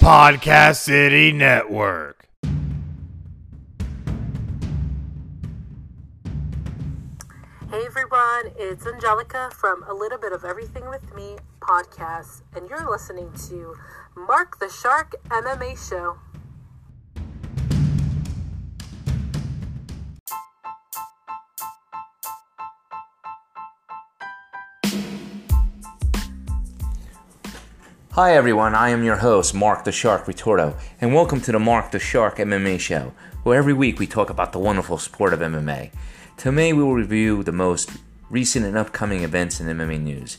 Podcast City Network. Hey everyone, it's Angelica from A Little Bit of Everything with Me podcast, and you're listening to Mark the Shark MMA Show. Hi everyone, I am your host, Mark the Shark Retorto, and welcome to the Mark the Shark MMA show, where every week we talk about the wonderful sport of MMA. Today we will review the most recent and upcoming events in MMA news.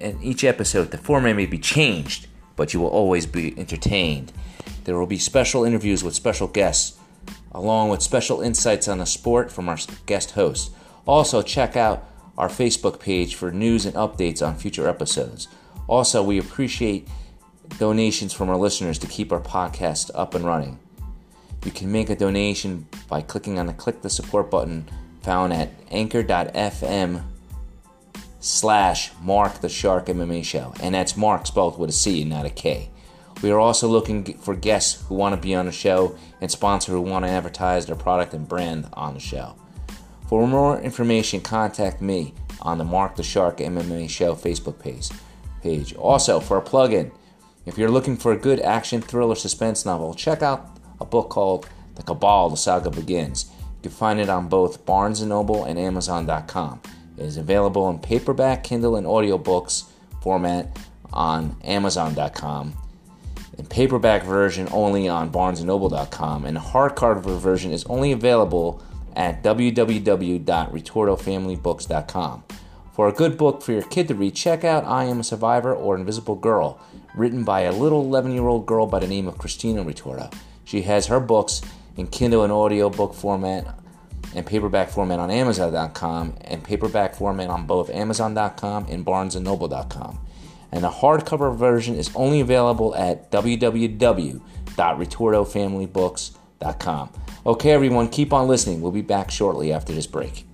In each episode, the format may be changed, but you will always be entertained. There will be special interviews with special guests, along with special insights on the sport from our guest hosts. Also, check out our Facebook page for news and updates on future episodes. Also, we appreciate donations from our listeners to keep our podcast up and running. You can make a donation by clicking on the click the support button found at anchor.fm slash Mark the Shark MMA show. And that's Mark spelled with a C and not a K. We are also looking for guests who want to be on the show and sponsors who want to advertise their product and brand on the show. For more information, contact me on the Mark the Shark MMA show Facebook page page. Also, for a plug-in, if you're looking for a good action thriller suspense novel, check out a book called The Cabal: The Saga Begins. You can find it on both Barnes & Noble and Amazon.com. It is available in paperback, Kindle, and audiobooks format on Amazon.com. In paperback version only on BarnesandNoble.com, and hardcover version is only available at www.retortofamilybooks.com. For a good book for your kid to read, check out I Am a Survivor or Invisible Girl, written by a little 11 year old girl by the name of Christina Retorto. She has her books in Kindle and audiobook format and paperback format on Amazon.com and paperback format on both Amazon.com and BarnesandNoble.com. And the hardcover version is only available at www.retortofamilybooks.com. Okay, everyone, keep on listening. We'll be back shortly after this break.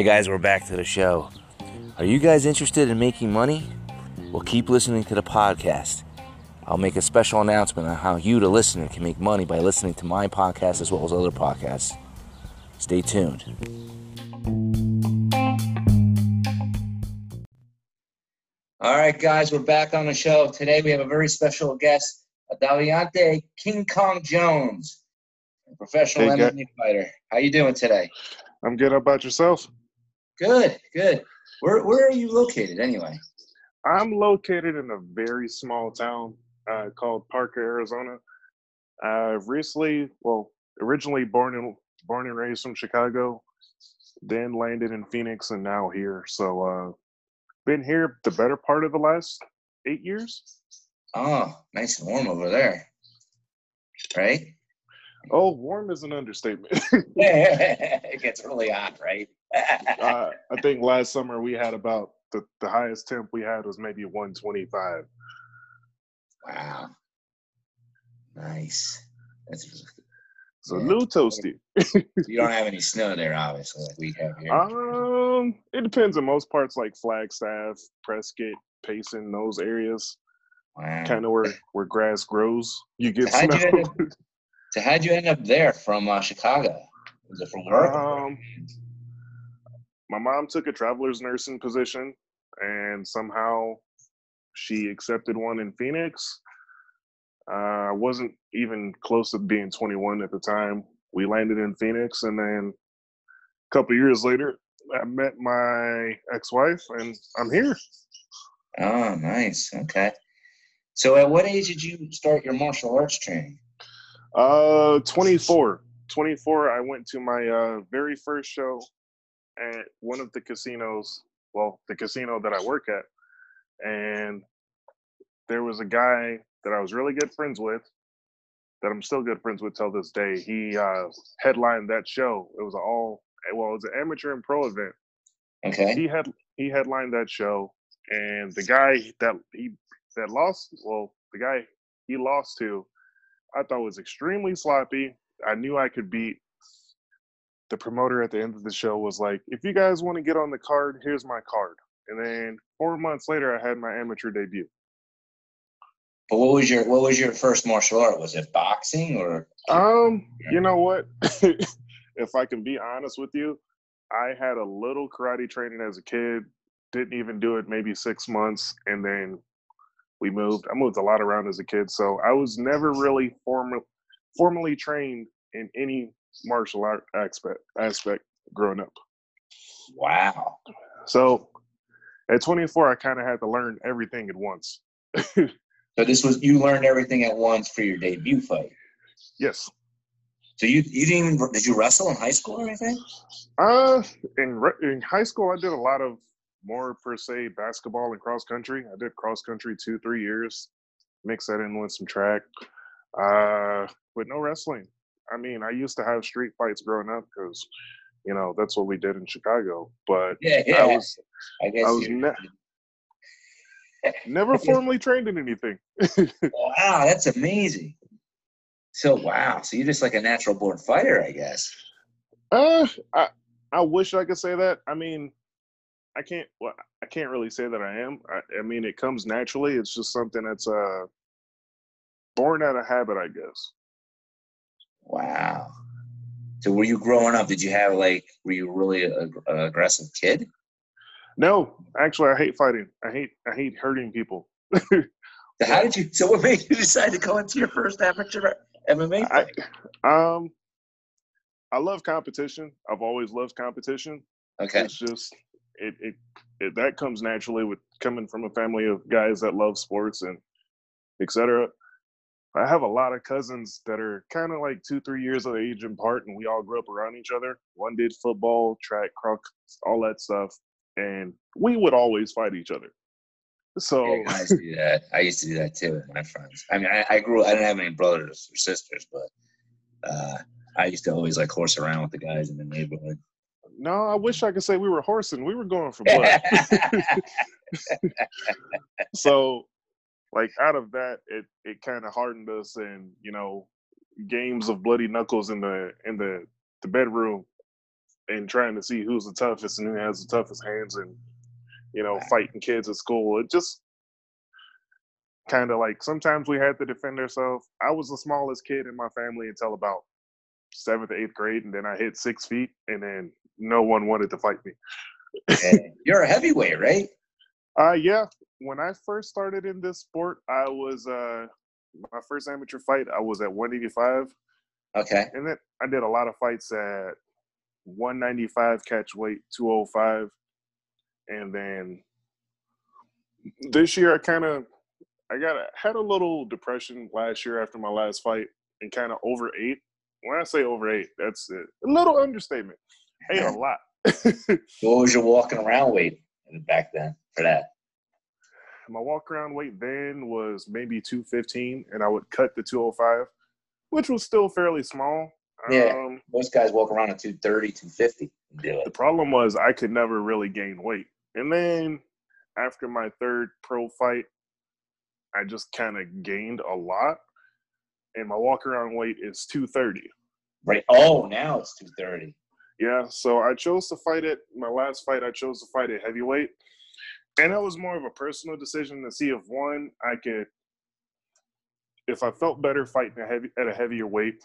Alright, guys, we're back to the show. Are you guys interested in making money? Well, keep listening to the podcast. I'll make a special announcement on how you, the listener, can make money by listening to my podcast as well as other podcasts. Stay tuned. All right, guys, we're back on the show. Today we have a very special guest, Adaliante King Kong Jones, a professional Hey, MMA fighter. How you doing today? I'm good. How about yourself? Good, good. Where where are you located anyway? I'm located in a very small town uh, called Parker, Arizona. I've recently, well, originally born in born and raised from Chicago, then landed in Phoenix, and now here. So, uh, been here the better part of the last eight years. Oh, nice and warm over there. Right? Oh, warm is an understatement. it gets really hot, right? Uh, I think last summer we had about the, the highest temp we had was maybe 125. wow. Nice. That's So Yeah. a little toasty. you don't have any snow there, obviously, like we have here. Um, it depends on most parts like Flagstaff, Prescott, Payson, those areas, wow. kind of where where grass grows. You get How'd you snow. end up- So how'd you end up there from uh, Chicago? Was it from work? um, my mom took a traveler's nursing position, and somehow she accepted one in Phoenix. Uh, I wasn't even close to being 21 at the time. We landed in Phoenix, and then a couple years later, I met my ex-wife, and I'm here. oh, nice. Okay. So at what age did you start your martial arts training? Uh, 24. 24. I went to my uh, very first show at one of the casinos. Well, the casino that I work at, and there was a guy that I was really good friends with, that I'm still good friends with till this day. He uh, headlined that show. It was all well, it was an amateur and pro event. Okay. He had he headlined that show, and the guy that he that lost, well, the guy he lost to, I thought was extremely sloppy. I knew I could beat. The promoter at the end of the show was like, "If you guys want to get on the card, here's my card." And then four months later, I had my amateur debut. But what was your what was your first martial art? Was it boxing or? Um, you know what? if I can be honest with you, I had a little karate training as a kid. Didn't even do it maybe six months, and then we moved. I moved a lot around as a kid, so I was never really formal, formally trained in any martial art aspect aspect growing up. Wow. So at 24, I kind of had to learn everything at once. So this was you learned everything at once for your debut fight. yes. So you you didn't even did you wrestle in high school or anything? Uh, in in high school, I did a lot of more per se basketball and cross country. I did cross country two three years, mix that in with some track. Uh, but no wrestling. I mean, I used to have street fights growing up because, you know, that's what we did in Chicago. But Yeah, yeah. I was I guess I was ne- never formally trained in anything. wow, that's amazing. So wow, so you're just like a natural born fighter, I guess. Uh, I I wish I could say that. I mean, I can't. Well, I can't really say that I am. I, I mean, it comes naturally. It's just something that's uh born out of habit, I guess. Wow. So were you growing up? Did you have like were you really a, a aggressive kid? No, actually, I hate fighting. I hate I hate hurting people. So how did you? So what made you decide to go into your first amateur MMA I fight? um I love competition. I've always loved competition. Okay. It's just it, it it that comes naturally with coming from a family of guys that love sports and etc. I have a lot of cousins that are kind of like two, three years of age apart, and we all grew up around each other. One did football, track, croc, all that stuff, and we would always fight each other. So Yeah, I used to do that. I used to do that too with my friends. I mean, I, I grew. I didn't have any brothers or sisters, but uh, I used to always like horse around with the guys in the neighborhood. no, I wish I could say we were horsing. We were going for blood. so like out of that it it kind of hardened us and you know games of bloody knuckles in the in the the bedroom and trying to see who's the toughest and who has the toughest hands and you know fighting kids at school it just kind of like sometimes we had to defend ourselves. I was the smallest kid in my family until about seventh eighth grade and then i hit six feet and then no one wanted to fight me. And you're a heavyweight, right? Uh yeah. When I first started in this sport, I was uh my first amateur fight, I was at 185. Okay. And then I did a lot of fights at 195 catch weight, 205. And then this year I kind of I got a, had a little depression last year after my last fight and kind of overate. When I say overate, that's it. a little understatement. I ate a lot. What was your walking around weight back then for that? my walk around weight then was maybe 215 and i would cut the 205 which was still fairly small Yeah. um, Most guys walk around at 230, 250 and the problem was i could never really gain weight and then after my third pro fight i just kind of gained a lot and my walk around weight is 230 Right. Oh, now it's 230. Yeah, so I chose to fight it. My last fight, I chose to fight at heavyweight, and that was more of a personal decision to see if one I could, if I felt better fighting a heavy at a heavier weight,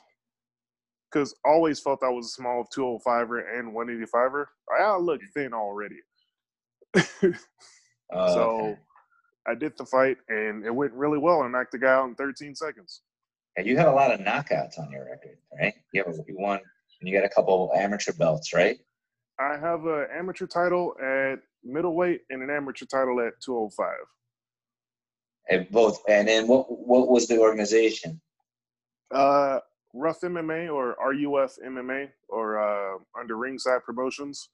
because always felt I was a small 205er and 185er. I look thin already. Oh, so okay. I did the fight, and it went really well. I knocked the guy out in 13 seconds. And you have a lot of knockouts on your record, right? You have you won, and you got a couple amateur belts, right? I have an amateur title at middleweight and an amateur title at 205. And both. And then what? What was the organization? Uh, Rough MMA or RUF MMA or uh, under Ringside Promotions.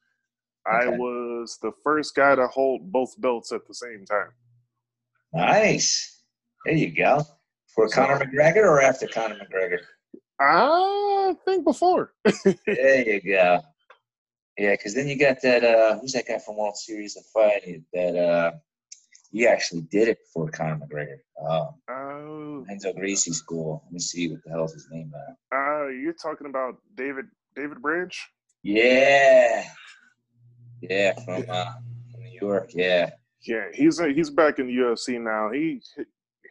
I was the first guy to hold both belts at the same time. Nice. There you go. For So- Conor McGregor or after Conor McGregor? I think before. There you go. Yeah, because then you got that. Uh, who's that guy from World Series of Fighting? That uh, he actually did it before Conor McGregor. Oh, Uh, Renzo Gracie school. Let me see what the hell's his name now. Uh, you're talking about David David Branch? Yeah, yeah, from uh, from New York. Yeah, Yeah, he's uh, he's back in the UFC now. He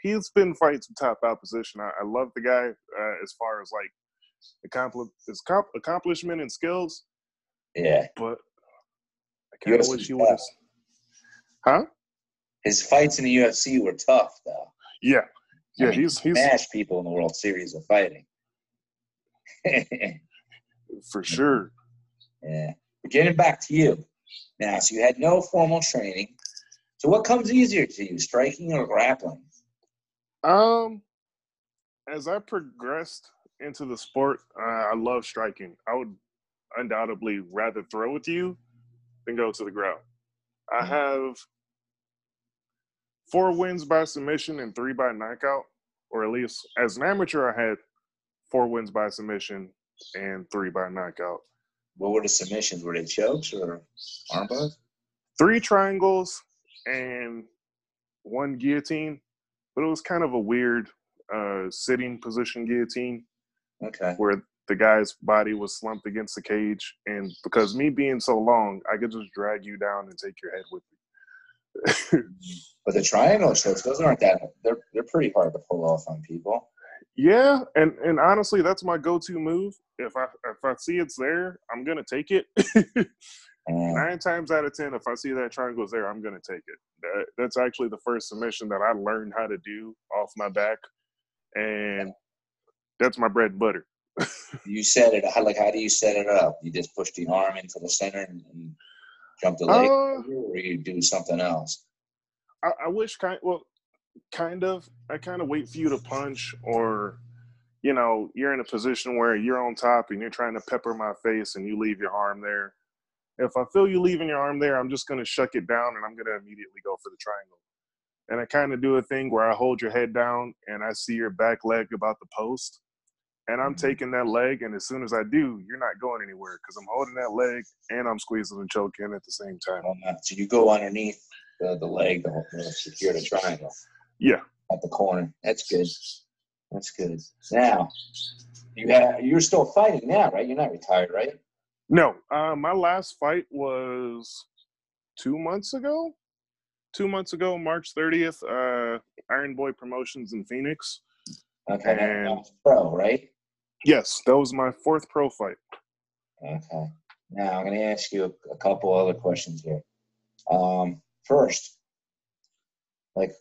he's been fighting some top opposition. I, I love the guy uh, as far as like accompli- his comp- accomplishment and skills, yeah. but I kind of wish he would have. Huh? His fights in the UFC were tough, though. Yeah, I yeah. mean, he's he's smashed people in the World Series of fighting. for sure. Yeah. But getting back to you. Now, so you had no formal training. So what comes easier to you, striking or grappling? Um, as I progressed into the sport, uh, I love striking. I would undoubtedly rather throw with you than go to the ground. I have four wins by submission and three by knockout, or at least as an amateur, I had four wins by submission and three by knockout. What were the submissions? Were they chokes or armbars? Three triangles and one guillotine, but it was kind of a weird uh, sitting position guillotine. Okay. where the guy's body was slumped against the cage, and because me being so long, I could just drag you down and take your head with me. But the triangle chokes, those aren't that they're they're pretty hard to pull off on people. yeah, and and honestly, that's my go-to move. If I if I see it's there, I'm gonna take it. Mm. Nine times out of ten, if I see that triangle's there, I'm gonna take it. That, that's actually the first submission that I learned how to do off my back, and that's my bread and butter. You set it how like how do you set it up? You just push the arm into the center and, and jump the leg, Uh, or you do something else. I, I wish kind well, kind of. I kind of wait for you to punch, or you know, you're in a position where you're on top and you're trying to pepper my face, and you leave your arm there. If I feel you leaving your arm there, I'm just gonna shuck it down, and I'm gonna immediately go for the triangle. And I kind of do a thing where I hold your head down, and I see your back leg about the post, and I'm taking that leg, and as soon as I do, you're not going anywhere because I'm holding that leg and I'm squeezing and choking at the same time. So you go underneath the, the leg to secure the triangle Yeah. at the corner. That's good. That's good. Now you have you're still fighting now, right? You're not retired, right? No, uh, my last fight was two months ago. Two months ago, March 30th, uh, Iron Boy Promotions in Phoenix. Okay, And- pro, right? Yes, that was my fourth pro fight. Okay. Now I'm going to ask you a, a couple other questions here. Um, first, like,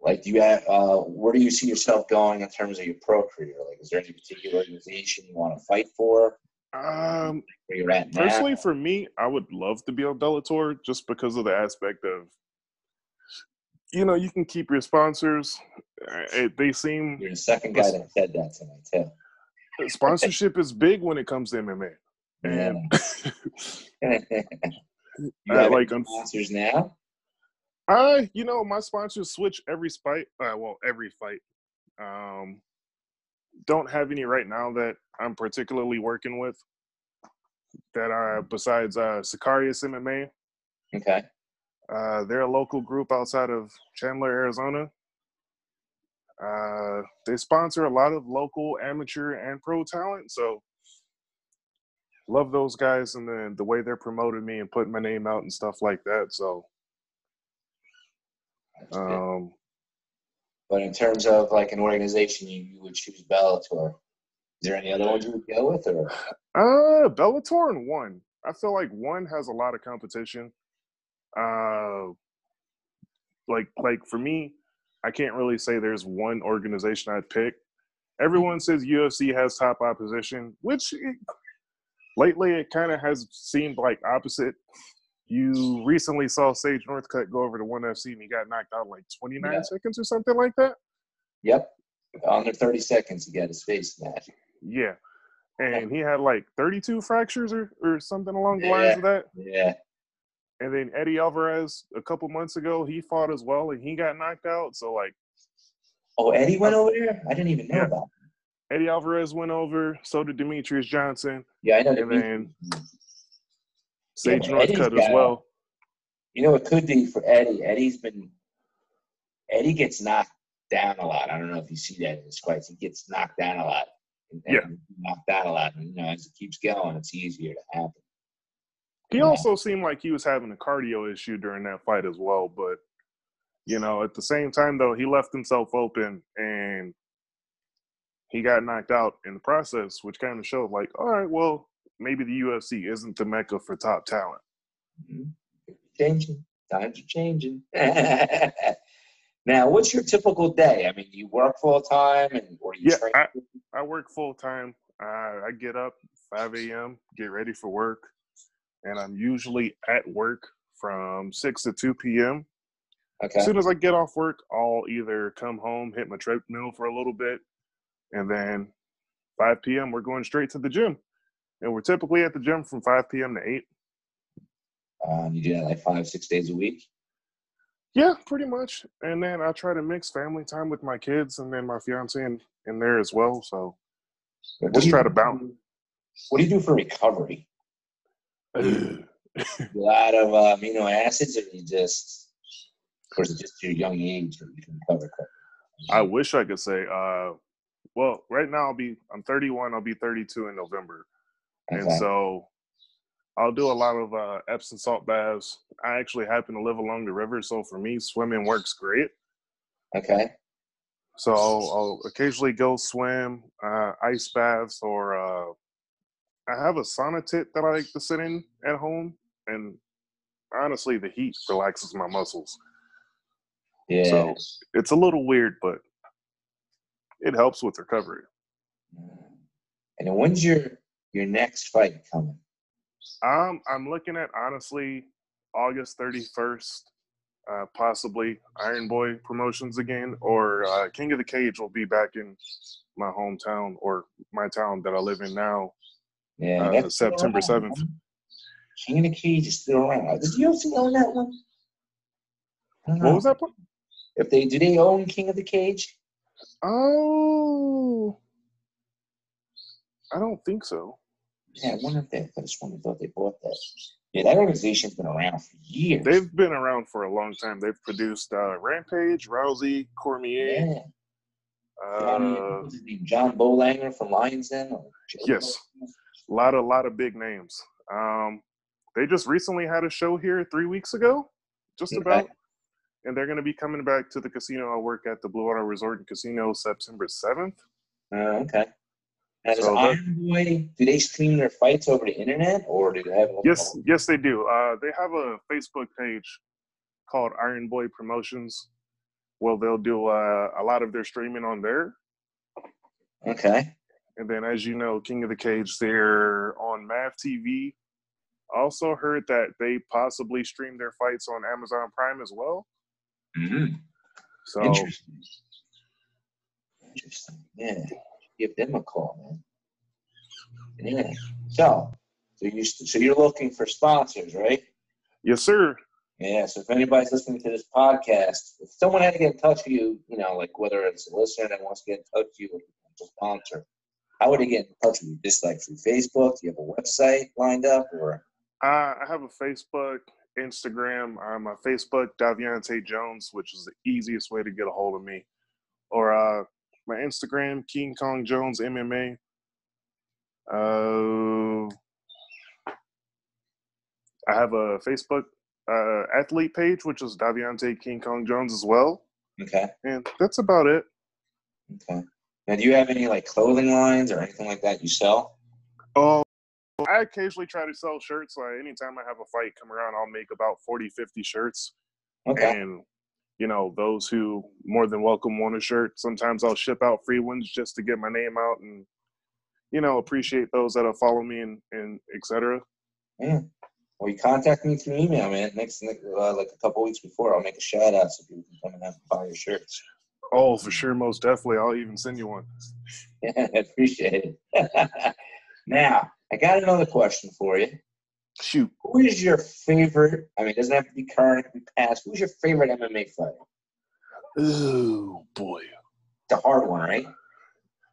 like do you have, uh, where do you see yourself going in terms of your pro career? Like, is there any particular organization you want to fight for? Um, Where you're at now? personally, for me, I would love to be on Bellator just because of the aspect of, you know, you can keep your sponsors. It- they seem you're the second guy that said that to me too. Sponsorship is big when it comes to MMA. And you Uh, like, sponsors now? I, you know, my sponsors switch every fight. Uh, well, every fight. Um, don't have any right now that I'm particularly working with. That are besides uh, Sicarius MMA. Okay. Uh, they're a local group outside of Chandler, Arizona. Uh, they sponsor a lot of local amateur and pro talent, so love those guys and the the way they're promoting me and putting my name out and stuff like that. So, um, But in terms of like an organization, you, you would choose Bellator. Is there any other ones you would go with, or Uh, Bellator and one. I feel like one has a lot of competition. Uh, like like for me, I can't really say there's one organization I'd pick. Everyone says UFC has top opposition, which it, lately it kind of has seemed like opposite. You recently saw Sage Northcutt go over to ONE FC and he got knocked out like 29 Yeah. seconds or something like that. yep, under thirty seconds, he got his face smashed. Yeah. And he had like 32 fractures or, or something along the lines of that. Yeah, And then Eddie Alvarez a couple months ago, he fought as well and he got knocked out. So like Oh, Eddie went over there. I didn't even know Yeah. about. It. Eddie Alvarez went over, so did Demetrious Johnson, Yeah, I know. And the then- Sage Eddie's Northcutt as well. you know, it could be for Eddie. Eddie's been Eddie gets knocked down a lot. I don't know if you see that in his fights. He gets knocked down a lot. And, Yeah. knocked down a lot. And, you know, as it keeps going, it's easier to happen. He Yeah. also seemed like he was having a cardio issue during that fight as well. But you know, at the same time though, he left himself open and he got knocked out in the process, which kind of showed like, all right, well, maybe the UFC isn't the mecca for top talent. Mhm. Changing. Times are changing. now, what's your typical day? I mean, you work full time and or do you Yeah, train? I, I work full time. Uh, I get up 5 a.m., get ready for work, and I'm usually at work from 6 to 2 p.m. okay. As soon as I get off work, I'll either come home, hit my treadmill for a little bit, and then 5 p.m. we're going straight to the gym. And we're typically at the gym from 5 p.m. to 8. Um, you do that like five, six days a week. Yeah, pretty much. And then I try to mix family time with my kids and then my fiance in, in there as well. So What Just try to bounce. What do you do for recovery? A lot of uh, amino acids, or you just, of course, it's just your young age that you can recover. I wish I could say, uh, well, right now I'll be, I'm 31, I'll be 32 in November. And so I'll do a lot of uh, Epsom salt baths. I actually happen to live along the river. So for me, swimming works great. Okay. So I'll, I'll occasionally go swim, uh, ice baths, or uh, I have a sauna tent that I like to sit in at home. And honestly, the heat relaxes my muscles. Yeah. So it's a little weird, but it helps with recovery. and then when's your your next fight coming? Um, I'm looking at honestly August 31st, uh, possibly Iron Boy promotions again, or uh, King of the Cage will be back in my hometown or my town that I live in now. Yeah, Uh, September 7th. King of the Cage is still around. Does UFC own that one? What was that? part? If they do, they own King of the Cage. Oh, I don't think so. Yeah, I wonder if they. I just wonder thought they bought that. Yeah, that organization's been around for years. They've been around for a long time. They've produced uh, Rampage, Rousey, Cormier. yeah. Uh, name? John Bohlander from Lions Den. Yes. A lot of lot of big names. Um, they just recently had a show here three weeks ago, just Okay. about, and they're going to be coming back to the casino I work at, the Blue Water Resort and Casino, September seventh. Uh, okay. Now, does So Iron Boy, do they stream their fights over the internet or do they have? a- Yes, yes, they do. Uh, they have a Facebook page called Iron Boy Promotions. Well, they'll do uh, a lot of their streaming on there, Okay. And then as you know, King of the Cage, they're on Mav TV. Also heard that they possibly stream their fights on Amazon Prime as well. Mm-hmm. So Interesting. Interesting. Yeah. Give them a call, man. Yeah. So, so you so you're looking for sponsors, right? yes, sir. Yeah. So if anybody's listening to this podcast, if someone had to get in touch with you, you know, like whether it's a listener that wants to get in touch with you with a sponsor, how would they get in touch with you? Just like through Facebook? Do you have a website lined up, or Uh, I have a Facebook, Instagram. Uh, my Facebook, Daviante Jones, which is the easiest way to get a hold of me. Or uh, my Instagram, King Kong Jones MMA. Uh, I have a Facebook uh, athlete page, which is Daviante King Kong Jones as well. okay? And that's about it. Okay. Now, do you have any like clothing lines or anything like that you sell? Oh, I occasionally try to sell shirts. Like anytime I have a fight come around, I'll make about 40, 50 shirts. Okay. And, you know, those who more than welcome want a shirt, sometimes I'll ship out free ones just to get my name out and, you know, appreciate those that'll follow me and, and et cetera. Yeah. Well, you contact me through email, man. Next, uh, like a couple weeks before, I'll make a shout out so people can come and have buy your shirts. Oh, for sure, most definitely. I'll even send you one. I appreciate it. now, I got another question for you. Shoot. Who is your favorite? I mean, it doesn't have to be current, it can be past. Who's your favorite MMA fighter? Oh boy. It's a hard one, right?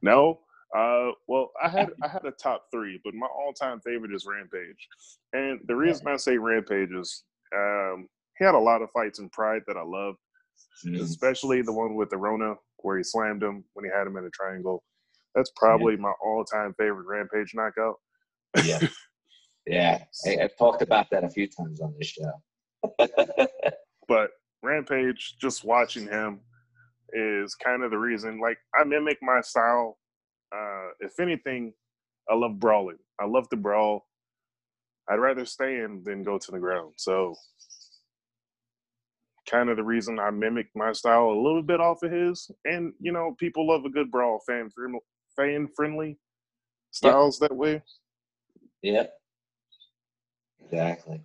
No. Uh, well, I had I had a top three, but my all time favorite is Rampage, and the reason I say Rampage is um, he had a lot of fights in Pride that I loved, especially the one with the Arona where he slammed him when he had him in a triangle. That's probably my all-time favorite Rampage knockout. Yeah. Yeah. I, I've talked about that a few times on this show. but Rampage, just watching him is kind of the reason. Like I mimic my style. Uh, if anything, I love brawling. I love to brawl. I'd rather stay in than go to the ground. So, kind of the reason I mimic my style a little bit off of his. And you know, people love a good brawl, fan friendly, fan friendly styles that way. Yep. Exactly.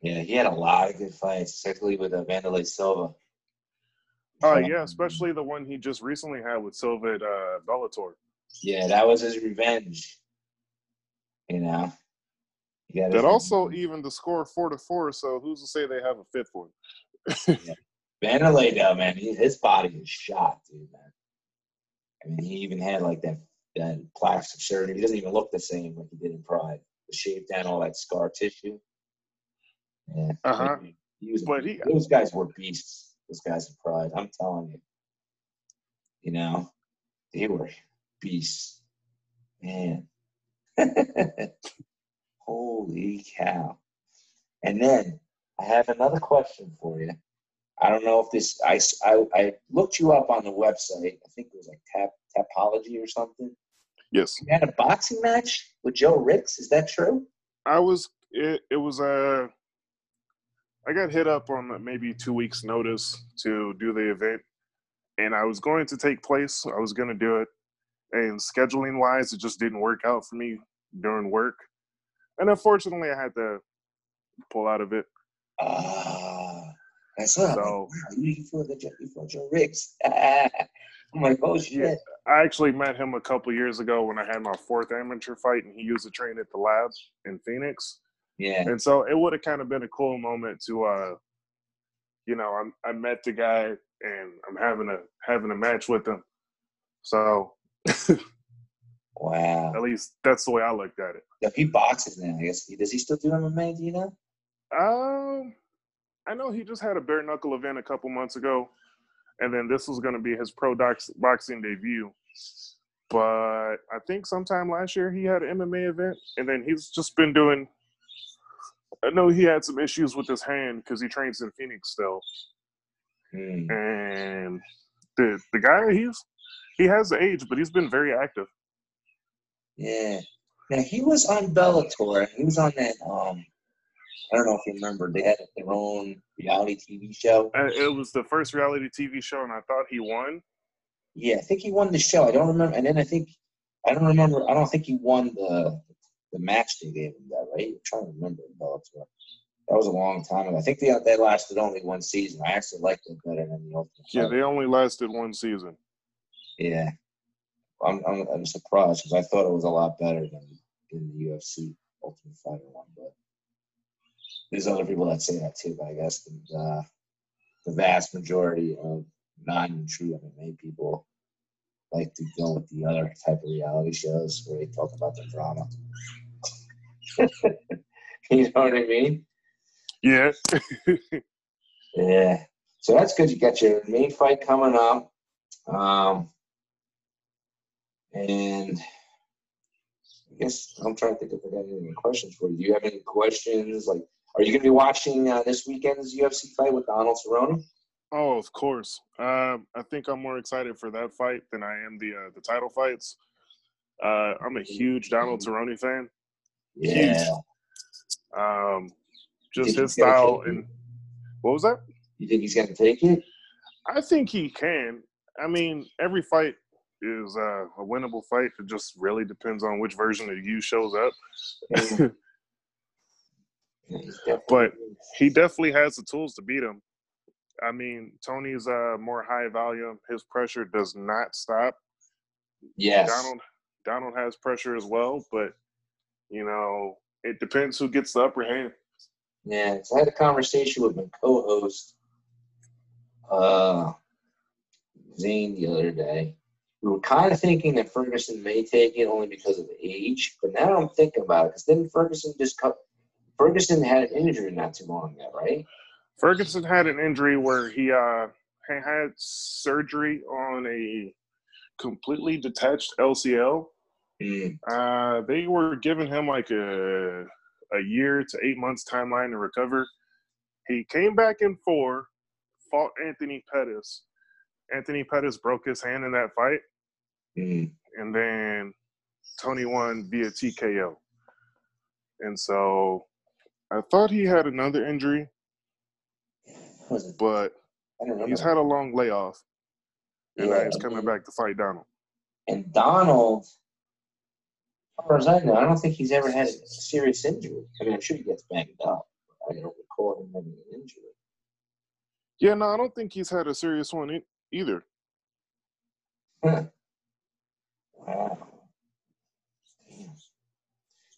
Yeah, he had a lot of good fights, particularly with uh, Vanderlei Silva. Oh yeah, especially the one he just recently had with Silva at uh, Bellator. Yeah, that was his revenge. You know. Got That also even the score four to four. So who's to say they have a fifth one? Vanderlei, though, man, his body is shot, dude, man. I mean, he even had like that that plastic surgery. He doesn't even look the same like he did in Pride. The shave down all that scar tissue. Yeah. Uh-huh. He was But he- those guys were beasts. Those guys in Pride. I'm telling you. You know, they were beasts. Man. Holy cow. And then I have another question for you. I don't know if this, I I looked you up on the website. I think it was like Tap, Tapology or something. Yes, You had a boxing match with Joe Ricks. Is that true? I was. It, it was Uh, I got hit up on maybe two weeks' notice to do the event, and I was going to take place. I was going to do it, and scheduling wise, it just didn't work out for me during work, and unfortunately, I had to pull out of it. Ah, that's what So- wow, you the Joe, you fought Joe Ricks. I'm like, oh shit. Yeah. I actually met him a couple years ago when I had my fourth amateur fight, and he used to train at the lab in Phoenix. Yeah. And so it would have kind of been a cool moment to, uh, you know, I'm, I met the guy and I'm having a having a match with him. So Wow. at least that's the way I looked at it. Yeah, he boxes now, I guess. Does he still do MMA? Do you know? Um, I know he just had a bare knuckle event a couple months ago, and then this was going to be his pro dox- boxing debut. But I think sometime last year he had an MMA event, and then he's just been doing. I know he had some issues with his hand because he trains in Phoenix still, Hmm. and the the guy he's he has the age, but he's been very active. Yeah. Now he was on Bellator. He was on that. Um, I don't know if you remember. They had their own reality TV show. Uh, It was the first reality TV show, and I thought he won. Yeah, I think he won the show. I don't remember. And then I think I don't remember. I don't think he won the the match they gave him. That right? I'm trying to remember. That was a long time ago. I think they they lasted only one season. I actually liked it better than the Ultimate. Yeah, Fighter. they only lasted one season. Yeah, I'm I'm, I'm surprised because I thought it was a lot better than, than the UFC Ultimate Fighter one. But there's other people that say that too. But I guess the uh, the vast majority of non-true MMA people like to go with the other type of reality shows where they talk about the drama. you know what I mean? Yeah. Yeah. So that's good. You got your main fight coming up. Um, and I guess I'm trying to think if I got any questions for you. Do you have any questions? Like, are you going to be watching uh, this weekend's UFC fight with Donald Cerrone? Oh, of course. Um, I think I'm more excited for that fight than I am the uh, the title fights. Uh, I'm a huge Donald Cerrone fan. Yeah. Um, just his style and what was that? You think he's going to take it? I think he can. I mean, every fight is uh, a winnable fight. It just really depends on which version of you shows up. Yeah, he's definitely- But he definitely has the tools to beat him. I mean, Tony's uh, more high volume. His pressure does not stop. yes. Donald Donald has pressure as well, but you know, it depends who gets the upper hand. Yeah, so I had a conversation with my co-host, uh, Zane, the other day. We were kind of thinking that Ferguson may take it only because of age, but now I'm thinking about it because then Ferguson just cut. Ferguson had an injury not too long ago, right? Ferguson had an injury where he uh, had surgery on a completely detached LCL. Mm, Uh, they were giving him like a a year to eight months timeline to recover. He came back in four, fought Anthony Pettis. Anthony Pettis broke his hand in that fight, mm. and then Tony won via TKO. And so I thought he had another injury, but I don't remember. he's had a long layoff, and now Yeah, he's coming back to fight Donald. And Donald, as far as I know, I don't think he's ever had a serious injury. I mean, I'm sure he gets banged up. I don't recall him having an injury. Yeah, no, I don't think he's had a serious one either. Wow.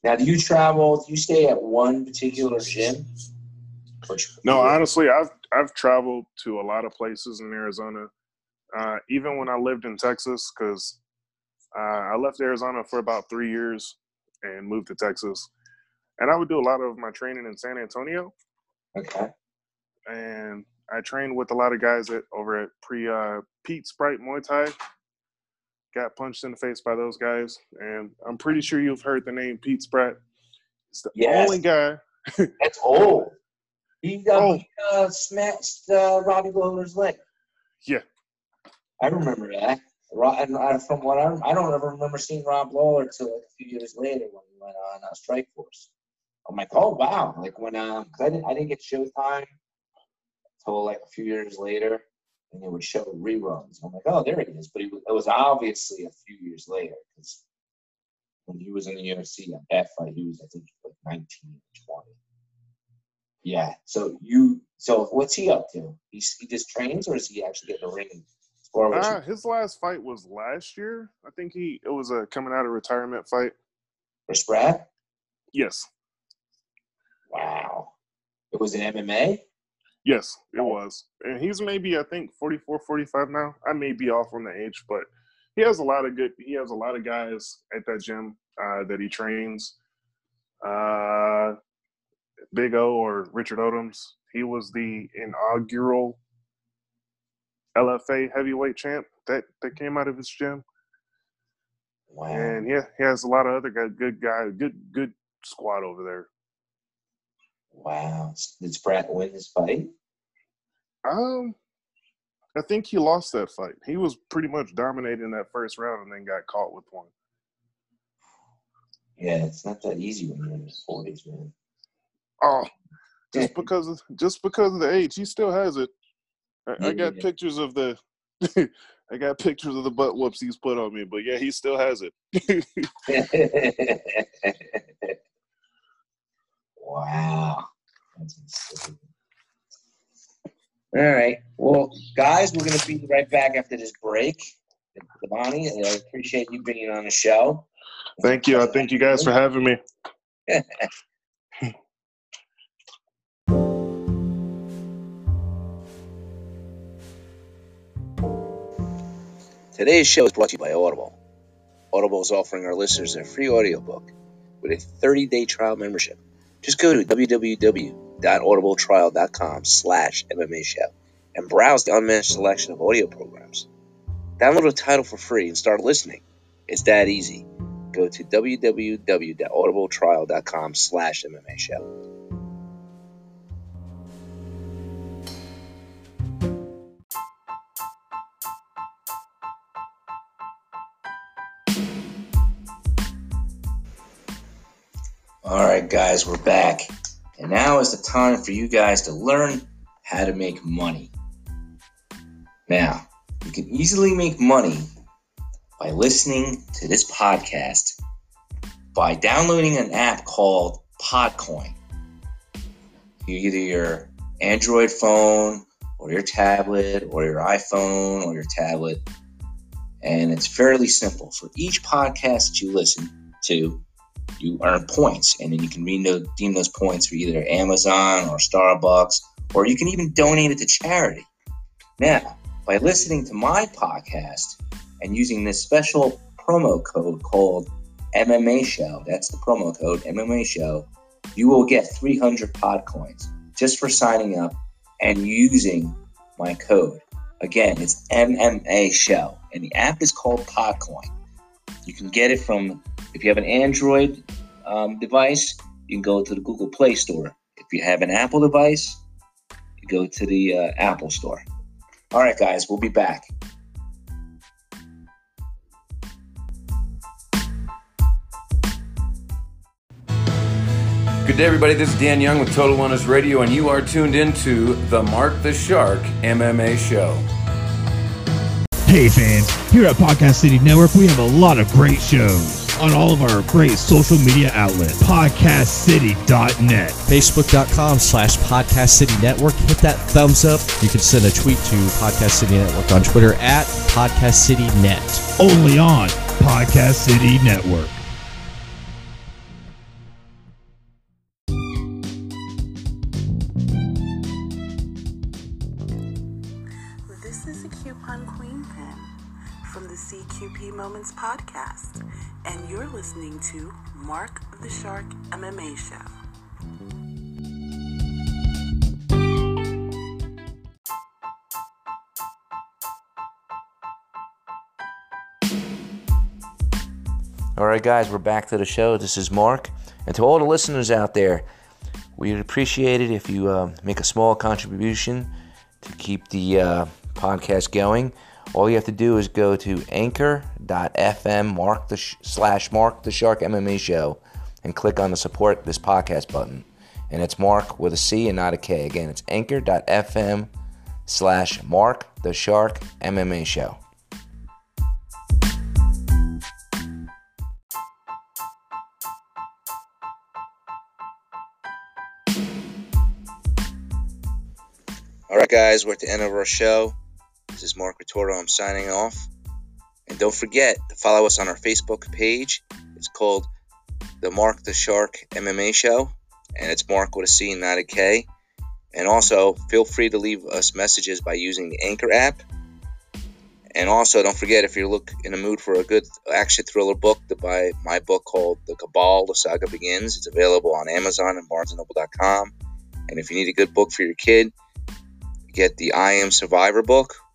Now, do you travel? Do you stay at one particular gym? No, honestly, I've I've traveled to a lot of places in Arizona. Uh, even when I lived in Texas, because uh, I left Arizona for about three years and moved to Texas, and I would do a lot of my training in San Antonio, Okay. and I trained with a lot of guys at over at pre uh, Pete Spratt Muay Thai. Got punched in the face by those guys, and I'm pretty sure you've heard the name Pete Spratt. He's the Yes. only guy. That's old. He uh, Oh. he, uh, smashed uh, Robbie Lawler's leg. Yeah. I remember that. And I, from what I, I don't ever remember seeing Rob Lawler till like a few years later when he went on uh, Strike Force. I'm like, oh wow! Like when um, 'cause I didn't, I didn't get Showtime until like a few years later, and it would show reruns. I'm like, oh, there it is. But he was, it was obviously a few years later because when he was in the UFC at that fight, he was I think like 19 20. Yeah. So you, so what's he up to? He's, he just trains, or is he actually getting a ring with? Uh, his last fight was last year. I think he it was a coming out of retirement fight. for Spratt? Yes, Wow. It was an MMA. Yes, it was. And he's maybe I think 44, 45 now. I may be off on the age, but he has a lot of good. He has a lot of guys at that gym uh, that he trains. Uh, Big O or Richard Odoms. He was the inaugural LFA heavyweight champ that that came out of his gym. Wow. And yeah, he has a lot of other good guys, good good squad over there. Wow. Did Spratt win this fight? Um, I think he lost that fight. He was pretty much dominating that first round, and then got caught with one. Yeah, it's not that easy when you're in your forties, man. Oh, just because of just because of the age, he still has it. I, I got Yeah. pictures of the. I got pictures of the butt whoops he's put on me, but yeah, he still has it. wow. That's insane. All right. Well, guys, we're going to be right back after this break. Devani, I appreciate you being on the show. Thank you. I thank you guys for having me. Today's show is brought to you by Audible. Audible is offering our listeners a free audiobook with a 30-day trial membership. Just go to www.audibletrial.com slash MMA show and browse the unmatched selection of audio programs. Download a title for free and start listening. It's that easy. Go to www.audibletrial.com slash MMA show. Guys, we're back. And now is the time for you guys to learn how to make money. Now, you can easily make money by listening to this podcast by downloading an app called Podcoin. Either your Android phone or your tablet or your iPhone or your tablet. And it's fairly simple. For each podcast that you listen to, you earn points, and then you can redeem those points for either Amazon or Starbucks, or you can even donate it to charity. Now, by listening to my podcast and using this special promo code called MMA Show, that's the promo code MMA Show, you will get 300 pod coins just for signing up and using my code. Again, it's MMA Show, and the app is called Podcoin. You can get it from, if you have an Android um, device, you can go to the Google Play Store. If you have an Apple device, you go to the uh, Apple Store. All right, guys, we'll be back. Good day, everybody. This is Dan Young with Total Wellness Radio, and you are tuned into the Mark the Shark MMA Show. Hey fans, here at Podcast City Network, we have a lot of great shows on all of our great social media outlets. PodcastCity.net. Facebook.com slash Podcast City Network. Hit that thumbs up. You can send a tweet to Podcast City Network on Twitter at Podcast City Net. Only on Podcast City Network. Listening to Mark the Shark MMA Show. All right, guys, we're back to the show. This is Mark. And to all the listeners out there, we'd appreciate it if you uh, make a small contribution to keep the uh, podcast going. All you have to do is go to anchor.fm mark the sh- slash mark the shark MMA show and click on the support this podcast button. And it's Mark with a C and not a K. Again, it's anchor.fm slash mark the shark MMA show. All right, guys, we're at the end of our show. Is Mark Retorto. I'm signing off. And don't forget to follow us on our Facebook page. It's called the Mark the Shark MMA Show, and it's Mark with a C and not a K. And also, feel free to leave us messages by using the Anchor app. And also, don't forget if you're look in the mood for a good action thriller book, to buy my book called The Cabal: The Saga Begins. It's available on Amazon and BarnesandNoble.com. And if you need a good book for your kid, get the I Am Survivor book